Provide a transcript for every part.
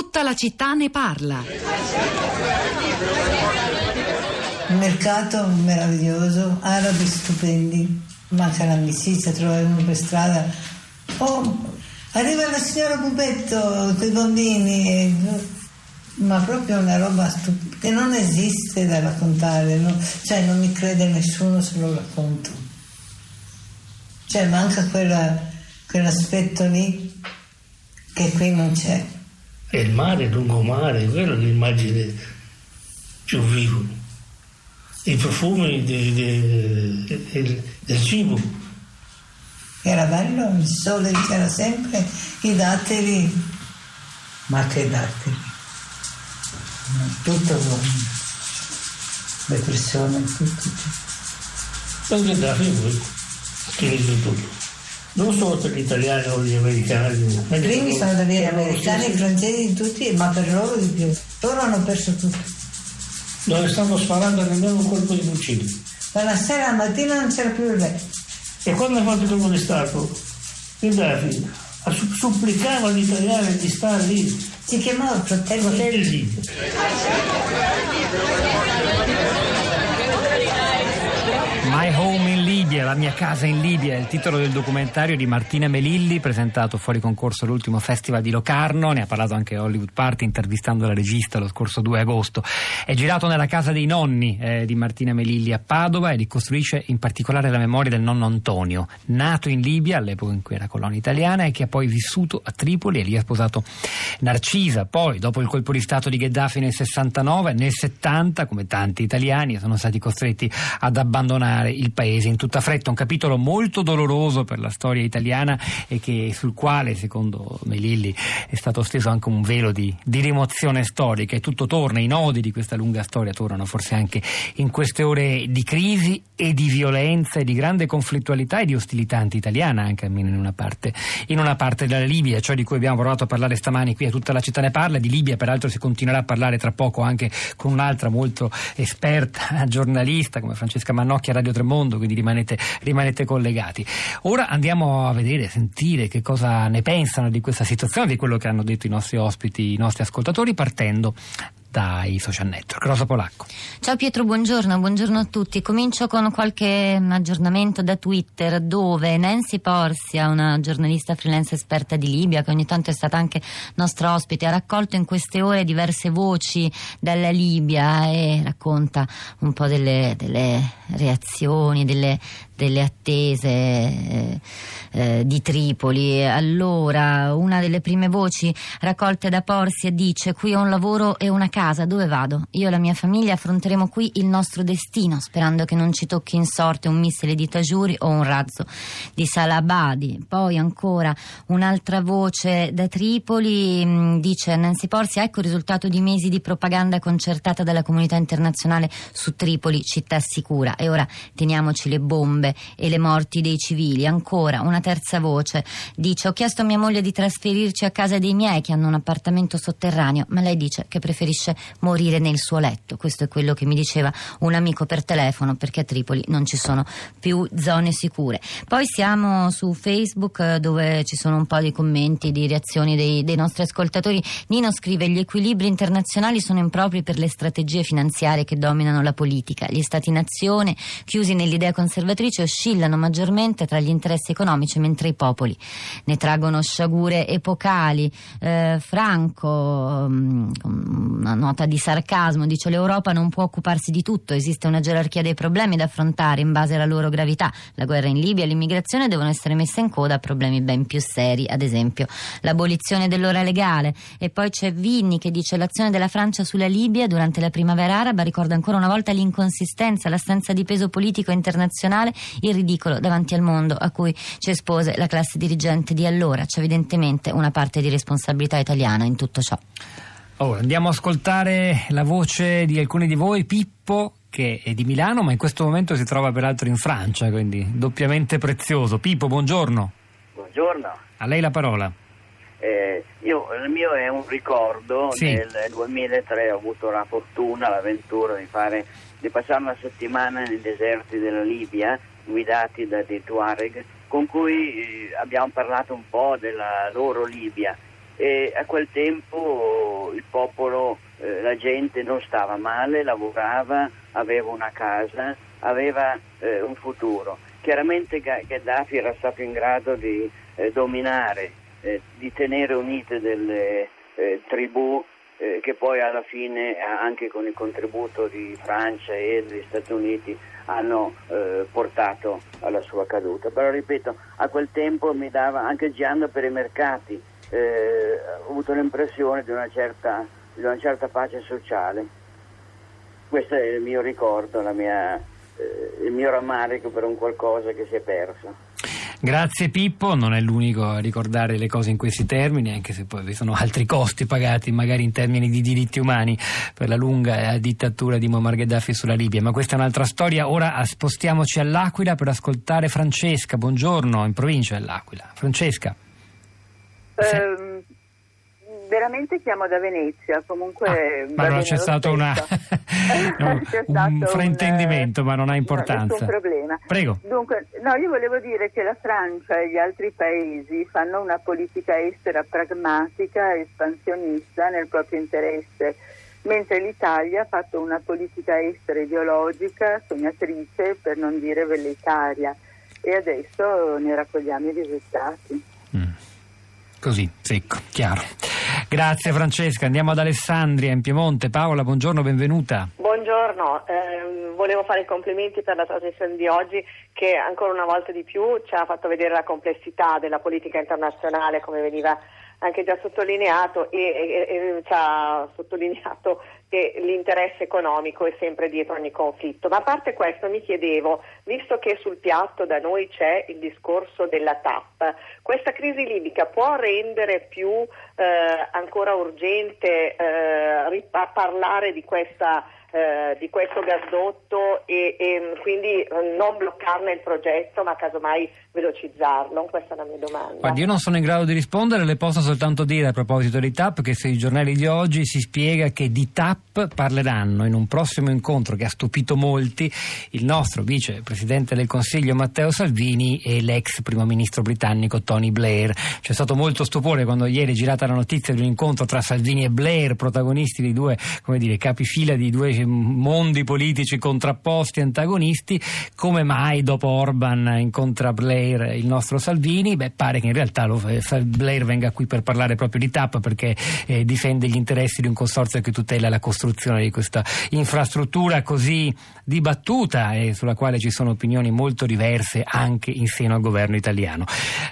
Tutta la città ne parla. Il mercato meraviglioso, arabi stupendi, manca l'amicizia, trovare uno per strada. Oh, arriva la signora Pupetto con i bambini, ma proprio una roba stupenda che non esiste da raccontare, no? cioè non mi crede nessuno se lo racconto. Cioè manca quella, quell'aspetto lì che qui non c'è. E il mare, il lungomare, quello è l'immagine più vivo. I profumi de, de, de, del cibo. Era bello, il sole c'era sempre, i datteri, ma che datteri? Tutto le persone, tutto. tutto. Anche da voi, finito tutto non solo per gli italiani o gli americani. I primi sono da gli americani, i francesi, tutti, ma per loro di più. Loro hanno perso tutto. Non ne stanno sparando nemmeno un colpo di fucile. Dalla sera alla mattina non c'era più il letto. E quando è fatto il colpo di Stato, Gheddafi supplicava agli italiani di stare lì. Si chiamava Fratelli. Fratelli. Libia, la mia casa in Libia, è il titolo del documentario di Martina Melilli, presentato fuori concorso all'ultimo festival di Locarno, ne ha parlato anche Hollywood Party intervistando la regista lo scorso 2 agosto. È girato nella casa dei nonni eh, di Martina Melilli a Padova e ricostruisce in particolare la memoria del nonno Antonio, nato in Libia all'epoca in cui era colonia italiana e che ha poi vissuto a Tripoli e lì ha sposato Narcisa. Poi, dopo il colpo di Stato di Gheddafi nel 69, nel 70, come tanti italiani, sono stati costretti ad abbandonare il paese in tutta fretta, un capitolo molto doloroso per la storia italiana e che, sul quale, secondo Melilli, è stato steso anche un velo di, di, rimozione storica. E tutto torna, i nodi di questa lunga storia tornano forse anche in queste ore di crisi e di violenza e di grande conflittualità e di ostilità anti-italiana anche almeno in una parte, in una parte della Libia, ciò di cui abbiamo provato a parlare stamani qui a tutta la città ne parla, di Libia peraltro si continuerà a parlare tra poco anche con un'altra molto esperta giornalista come Francesca Mannocchia Radio Tremondo, quindi rimanete, rimanete collegati. Ora andiamo a vedere, sentire che cosa ne pensano di questa situazione, di quello che hanno detto i nostri ospiti, i nostri ascoltatori, partendo dai social network. Rosa Polacco. Ciao Pietro, buongiorno, buongiorno a tutti. Comincio con qualche aggiornamento da Twitter dove Nancy Porsia, una giornalista freelance esperta di Libia che ogni tanto è stata anche nostra ospite, ha raccolto in queste ore diverse voci dalla Libia e racconta un po' delle, delle reazioni, delle, delle attese eh, eh, di Tripoli. Allora, una delle prime voci raccolte da Porsia dice qui ho un lavoro e una casa, dove vado? Io e la mia famiglia affronteremo qui il nostro destino, sperando che non ci tocchi in sorte un missile di Tajuri o un razzo di Salabadi. Poi ancora un'altra voce da Tripoli mh, mm, dice Nancy Porsia, ecco il risultato di mesi di propaganda concertata dalla comunità internazionale su Tripoli, città sicura. E ora teniamoci le bombe e le morti dei civili. Ancora una terza voce dice ho chiesto a mia moglie di trasferirci a casa dei miei che hanno un appartamento sotterraneo, ma lei dice che preferisce morire nel suo letto. Questo è quello che mi diceva un amico per telefono perché a Tripoli non ci sono più zone sicure. Poi siamo su Facebook eh, dove ci sono un po' di commenti, di reazioni dei, dei nostri ascoltatori. Nino scrive gli equilibri internazionali sono impropri per le strategie finanziarie che dominano la politica. Gli stati-nazione chiusi nell'idea conservatrice oscillano maggiormente tra gli interessi economici mentre i popoli ne traggono sciagure epocali. Eh, Franco, um, una nota di sarcasmo, dice l'Europa non può occuparsi di tutto, esiste una gerarchia dei problemi da affrontare in base alla loro gravità. La guerra in Libia e l'immigrazione devono essere messe in coda a problemi ben più seri, ad esempio l'abolizione dell'ora legale. E poi c'è Vinni che dice l'azione della Francia sulla Libia durante la primavera araba ricorda ancora una volta l'inconsistenza, l'assenza di peso politico internazionale, il ridicolo davanti al mondo a cui ci espose la classe dirigente di allora. C'è evidentemente una parte di responsabilità italiana in tutto ciò. Ora andiamo a ascoltare la voce di alcuni di voi, Pippo che è di Milano ma in questo momento si trova peraltro in Francia, quindi doppiamente prezioso. Pippo, buongiorno. Buongiorno. A lei la parola. Eh, io, il mio è un ricordo, Sì. nel 2003 ho avuto la fortuna, l'avventura di, fare, di passare una settimana nei deserti della Libia, guidati da dei Tuareg, con cui eh, abbiamo parlato un po' della loro Libia e a quel tempo popolo, eh, la gente non stava male, lavorava, aveva una casa, aveva eh, un futuro. Chiaramente Gheddafi era stato in grado di eh, dominare, eh, di tenere unite delle eh, tribù eh, che poi alla fine, anche con il contributo di Francia e degli Stati Uniti, hanno eh, portato alla sua caduta. Però ripeto, a quel tempo mi dava, anche girando per i mercati, eh, ho avuto l'impressione di una, certa, di una certa pace sociale. Questo è il mio ricordo, mia, eh, il mio rammarico per un qualcosa che si è perso. Grazie Pippo, non è l'unico a ricordare le cose in questi termini, anche se poi vi sono altri costi pagati magari in termini di diritti umani per la lunga eh, dittatura di Muammar Gheddafi sulla Libia, ma questa è un'altra storia. Ora spostiamoci all'Aquila per ascoltare Francesca, buongiorno, in provincia dell'Aquila. Francesca. Eh, veramente chiamo da Venezia, comunque... Ah, ma allora c'è stato, una... no, c'è stato un fraintendimento, un, ma non ha importanza. No, problema. Prego. Dunque, no, io volevo dire che la Francia e gli altri paesi fanno una politica estera pragmatica, espansionista nel proprio interesse, mentre l'Italia ha fatto una politica estera ideologica, sognatrice, per non dire velleitaria, e adesso ne raccogliamo i risultati. Mm. Così, secco, chiaro. Grazie Francesca, andiamo ad Alessandria in Piemonte. Paola, buongiorno, benvenuta. Buongiorno, eh, volevo fare i complimenti per la trasmissione di oggi che ancora una volta di più ci ha fatto vedere la complessità della politica internazionale come veniva anche già sottolineato e, e, e, ci ha sottolineato che l'interesse economico è sempre dietro ogni conflitto. Ma a parte questo mi chiedevo, visto che sul piatto da noi c'è il discorso della TAP, questa crisi libica può rendere più eh, ancora urgente eh, parlare di questa eh, di questo gasdotto e, e, quindi eh, non bloccarne il progetto ma casomai velocizzarlo? Questa è la mia domanda. Guardi, io non sono in grado di rispondere, le posso soltanto dire a proposito di TAP che sui giornali di oggi si spiega che di TAP parleranno in un prossimo incontro che ha stupito molti il nostro vicepresidente del Consiglio Matteo Salvini e l'ex primo ministro britannico Tony Blair. C'è stato molto stupore quando ieri è girata la notizia di un incontro tra Salvini e Blair, protagonisti di due come dire, capifila di due mondi politici contrapposti, antagonisti, come mai dopo Orban incontra Blair il nostro Salvini? Beh, pare che in realtà lo, Blair venga qui per parlare proprio di TAP perché eh, difende gli interessi di un consorzio che tutela la costruzione di questa infrastruttura così dibattuta e sulla quale ci sono opinioni molto diverse anche in seno al governo italiano.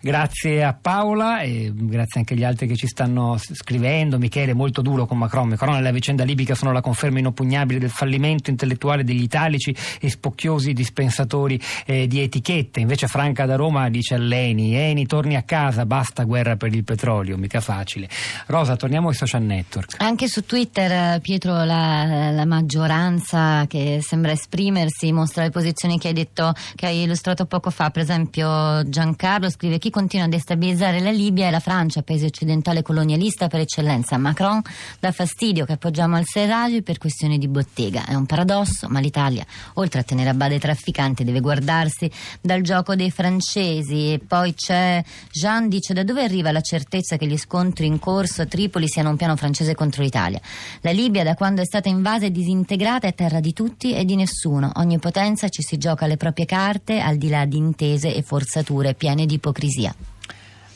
Grazie a Paola e grazie anche agli altri che ci stanno scrivendo. Michele molto duro con Macron. Macron e la vicenda libica sono la conferma inoppugnabile responsabili del fallimento intellettuale degli italici e spocchiosi dispensatori eh, di etichette. Invece Franca da Roma dice a Leni, Eni torni a casa, basta guerra per il petrolio, mica facile. Rosa, torniamo ai social network. Anche su Twitter, Pietro, la, la maggioranza che sembra esprimersi mostra le posizioni che hai detto, che hai illustrato poco fa. Per esempio Giancarlo scrive chi continua a destabilizzare la Libia è la Francia, paese occidentale colonialista per eccellenza. Macron dà fastidio che appoggiamo al Serraj per questioni di bottega bottega. È un paradosso, ma l'Italia, oltre a tenere a bada i trafficanti, deve guardarsi dal gioco dei francesi. E poi c'è Jean dice da dove arriva la certezza che gli scontri in corso a Tripoli siano un piano francese contro l'Italia. La Libia, da quando è stata invasa e disintegrata, è terra di tutti e di nessuno. Ogni potenza ci si gioca le proprie carte al di là di intese e forzature piene di ipocrisia.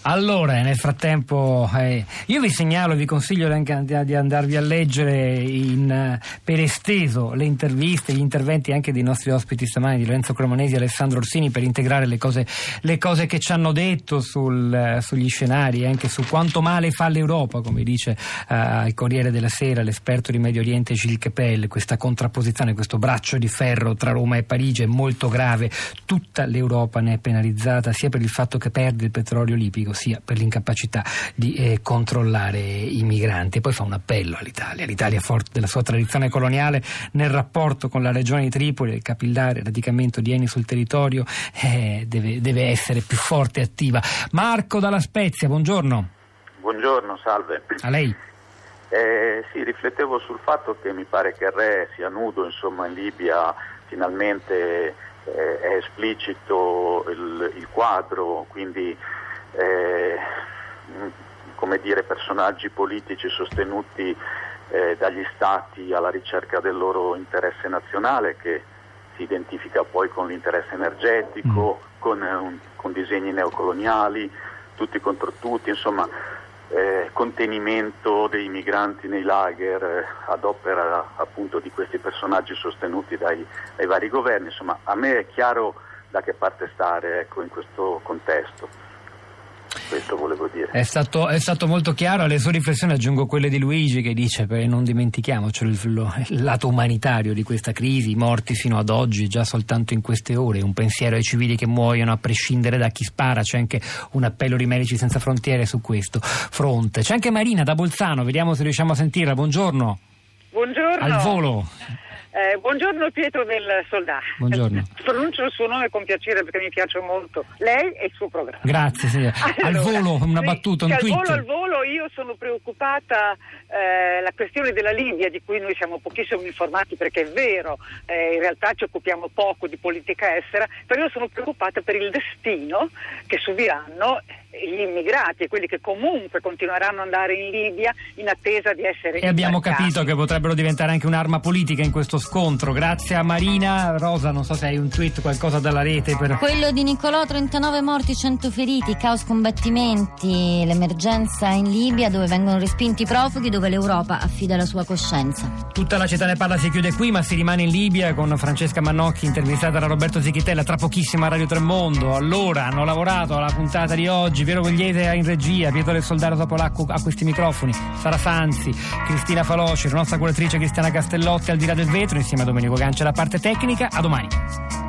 Allora, nel frattempo, eh, io vi segnalo, vi consiglio anche di andarvi a leggere in, eh, per esteso le interviste, gli interventi anche dei nostri ospiti stamani, di Lorenzo Cremonesi e Alessandro Orsini, per integrare le cose, le cose che ci hanno detto sul, eh, sugli scenari, anche su quanto male fa l'Europa, come dice uh, il Corriere della Sera l'esperto di Medio Oriente Gilles Kepel, questa contrapposizione, questo braccio di ferro tra Roma e Parigi è molto grave, tutta l'Europa ne è penalizzata sia per il fatto che perde il petrolio libico sia per l'incapacità di eh, controllare i migranti. E poi fa un appello all'Italia. L'Italia, forte della sua tradizione coloniale, nel rapporto con la regione di Tripoli, il capillare radicamento di Eni sul territorio, eh, deve, deve essere più forte e attiva. Marco dalla Spezia, buongiorno. Buongiorno, salve. A lei. Eh, sì, riflettevo sul fatto che mi pare che il re sia nudo insomma, in Libia, finalmente eh, è esplicito il, il quadro, quindi eh, come dire, personaggi politici sostenuti eh, dagli stati alla ricerca del loro interesse nazionale che si identifica poi con l'interesse energetico, mm. con, un, con disegni neocoloniali, tutti contro tutti, insomma eh, contenimento dei migranti nei lager eh, ad opera appunto di questi personaggi sostenuti dai, dai, vari governi, insomma a me è chiaro da che parte stare ecco, in questo contesto questo volevo dire. È stato, è stato, molto chiaro, alle sue riflessioni aggiungo quelle di Luigi che dice beh, non dimentichiamoci il, il, lato umanitario di questa crisi, i morti fino ad oggi, già soltanto in queste ore, un pensiero ai civili che muoiono a prescindere da chi spara, c'è anche un appello di Medici Senza Frontiere su questo fronte. C'è anche Marina da Bolzano, vediamo se riusciamo a sentirla, buongiorno. Buongiorno. Al volo. Eh, buongiorno Pietro del Soldato. Buongiorno. Pronuncio il suo nome con piacere perché mi piace molto. Lei e il suo programma. Grazie, signora. Allora, al volo, una battuta, un sì, tweet. Al volo, al volo io sono preoccupata eh, la questione della Libia di cui noi siamo pochissimo informati perché è vero, eh, in realtà ci occupiamo poco di politica estera, però io sono preoccupata per il destino che subiranno gli immigrati e quelli che comunque continueranno ad andare in Libia in attesa di essere E abbiamo capito che potrebbero diventare anche un'arma politica in questo scontro. Grazie a Marina. Rosa, non so se hai un tweet, qualcosa dalla rete. Per... Quello di Nicolò, 39 morti, 100 feriti, caos combattimenti, l'emergenza in Libia dove vengono respinti i profughi, dove l'Europa affida la sua coscienza. Tutta la città ne parla si chiude qui, ma si rimane in Libia con Francesca Mannocchi intervistata da Roberto Zichitella, tra pochissimo a Radio Tremondo. Allora hanno lavorato alla puntata di oggi, Piero Gugliese in regia, Pietro del Soldato Topolacco a questi microfoni, Sara Sanzi, Cristina Faloci, la nostra curatrice Cristiana Castellotti al di là del vetro, insieme a Domenico Gancia la parte tecnica. A domani.